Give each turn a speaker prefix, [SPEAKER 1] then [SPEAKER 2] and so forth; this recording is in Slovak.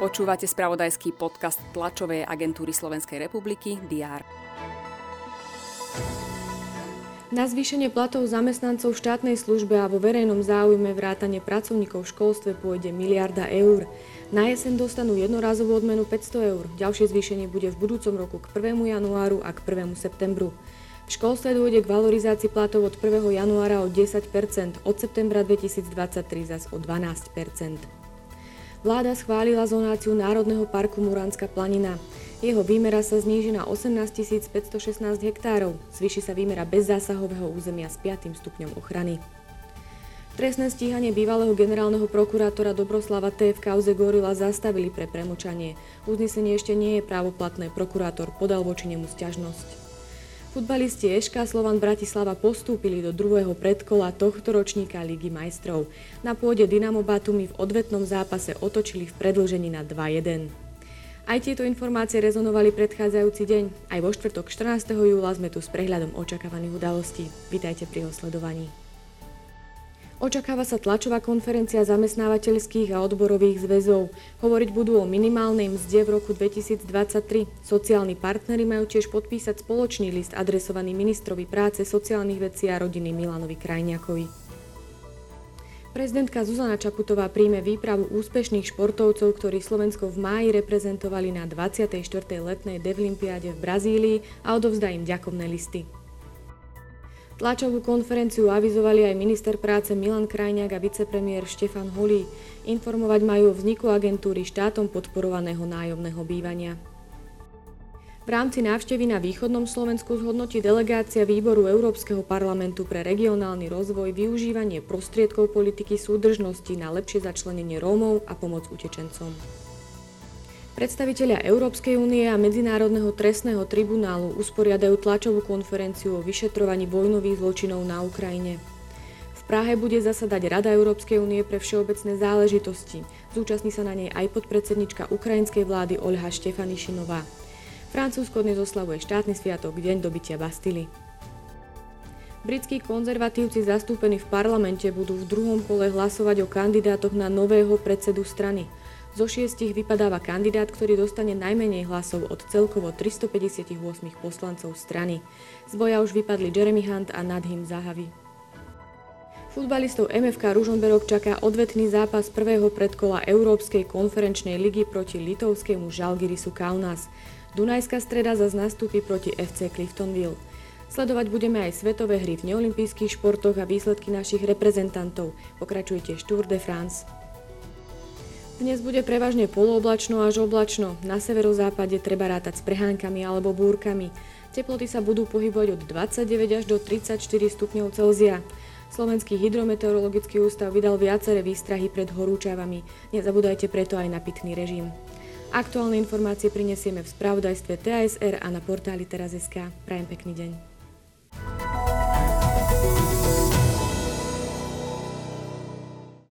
[SPEAKER 1] Počúvate spravodajský podcast tlačovej agentúry Slovenskej republiky DR.
[SPEAKER 2] Na zvýšenie platov zamestnancov v štátnej službe a vo verejnom záujme vrátane pracovníkov v školstve pôjde miliarda eur. Na jeseň dostanú jednorázovú odmenu 500 eur. Ďalšie zvýšenie bude v budúcom roku k 1. januáru a k 1. septembru. V školstve dôjde k valorizácii platov od 1. januára o 10% od septembra 2023 zas o 12% Vláda schválila zonáciu Národného parku Muránska planina. Jeho výmera sa zníži na 18 516 hektárov. Zvyši sa výmera bezzásahového územia s 5. stupňom ochrany. Trestné stíhanie bývalého generálneho prokurátora Dobroslava T. v kauze Gorila zastavili pre premočanie. Uznesenie ešte nie je právoplatné, prokurátor podal voči nemu stiažnosť. Futbalisti Eška Slovan Bratislava postúpili do druhého predkola tohto ročníka Ligy majstrov. Na pôde Dynamo Batumi v odvetnom zápase otočili v predlžení na 2-1. Aj tieto informácie rezonovali predchádzajúci deň. Aj vo štvrtok 14. júla sme tu s prehľadom očakávaných udalostí. Vítajte pri osledovaní. Očakáva sa tlačová konferencia zamestnávateľských a odborových zväzov. Hovoriť budú o minimálnej mzde v roku 2023. Sociálni partnery majú tiež podpísať spoločný list adresovaný ministrovi práce, sociálnych vecí a rodiny Milanovi Krajniakovi. Prezidentka Zuzana Čaputová príjme výpravu úspešných športovcov, ktorí Slovensko v máji reprezentovali na 24. letnej Devlimpiáde v Brazílii a odovzdá im ďakovné listy. Tlačovú konferenciu avizovali aj minister práce Milan Krajniak a vicepremiér Štefan Holý. Informovať majú o vzniku agentúry štátom podporovaného nájomného bývania. V rámci návštevy na východnom Slovensku zhodnotí delegácia výboru Európskeho parlamentu pre regionálny rozvoj využívanie prostriedkov politiky súdržnosti na lepšie začlenenie Rómov a pomoc utečencom. Predstavitelia Európskej únie a Medzinárodného trestného tribunálu usporiadajú tlačovú konferenciu o vyšetrovaní vojnových zločinov na Ukrajine. V Prahe bude zasadať Rada Európskej únie pre všeobecné záležitosti. Zúčastní sa na nej aj podpredsednička ukrajinskej vlády Olha Štefanišinová. Francúzsko dnes oslavuje štátny sviatok Deň dobytia Bastily. Britskí konzervatívci zastúpení v parlamente budú v druhom kole hlasovať o kandidátoch na nového predsedu strany – zo šiestich vypadáva kandidát, ktorý dostane najmenej hlasov od celkovo 358 poslancov strany. Z boja už vypadli Jeremy Hunt a Nadhim Zahavi. Futbalistov MFK Ružomberok čaká odvetný zápas prvého predkola Európskej konferenčnej ligy proti litovskému Žalgirisu Kaunas. Dunajská streda zase nastúpi proti FC Cliftonville. Sledovať budeme aj svetové hry v neolimpijských športoch a výsledky našich reprezentantov. Pokračuje tiež Tour de France. Dnes bude prevažne polooblačno až oblačno. Na severozápade treba rátať s prehánkami alebo búrkami. Teploty sa budú pohybovať od 29 až do 34 stupňov Celzia. Slovenský hydrometeorologický ústav vydal viaceré výstrahy pred horúčavami. Nezabúdajte preto aj na pitný režim. Aktuálne informácie prinesieme v spravodajstve TASR a na portáli teraz.sk. Prajem pekný deň.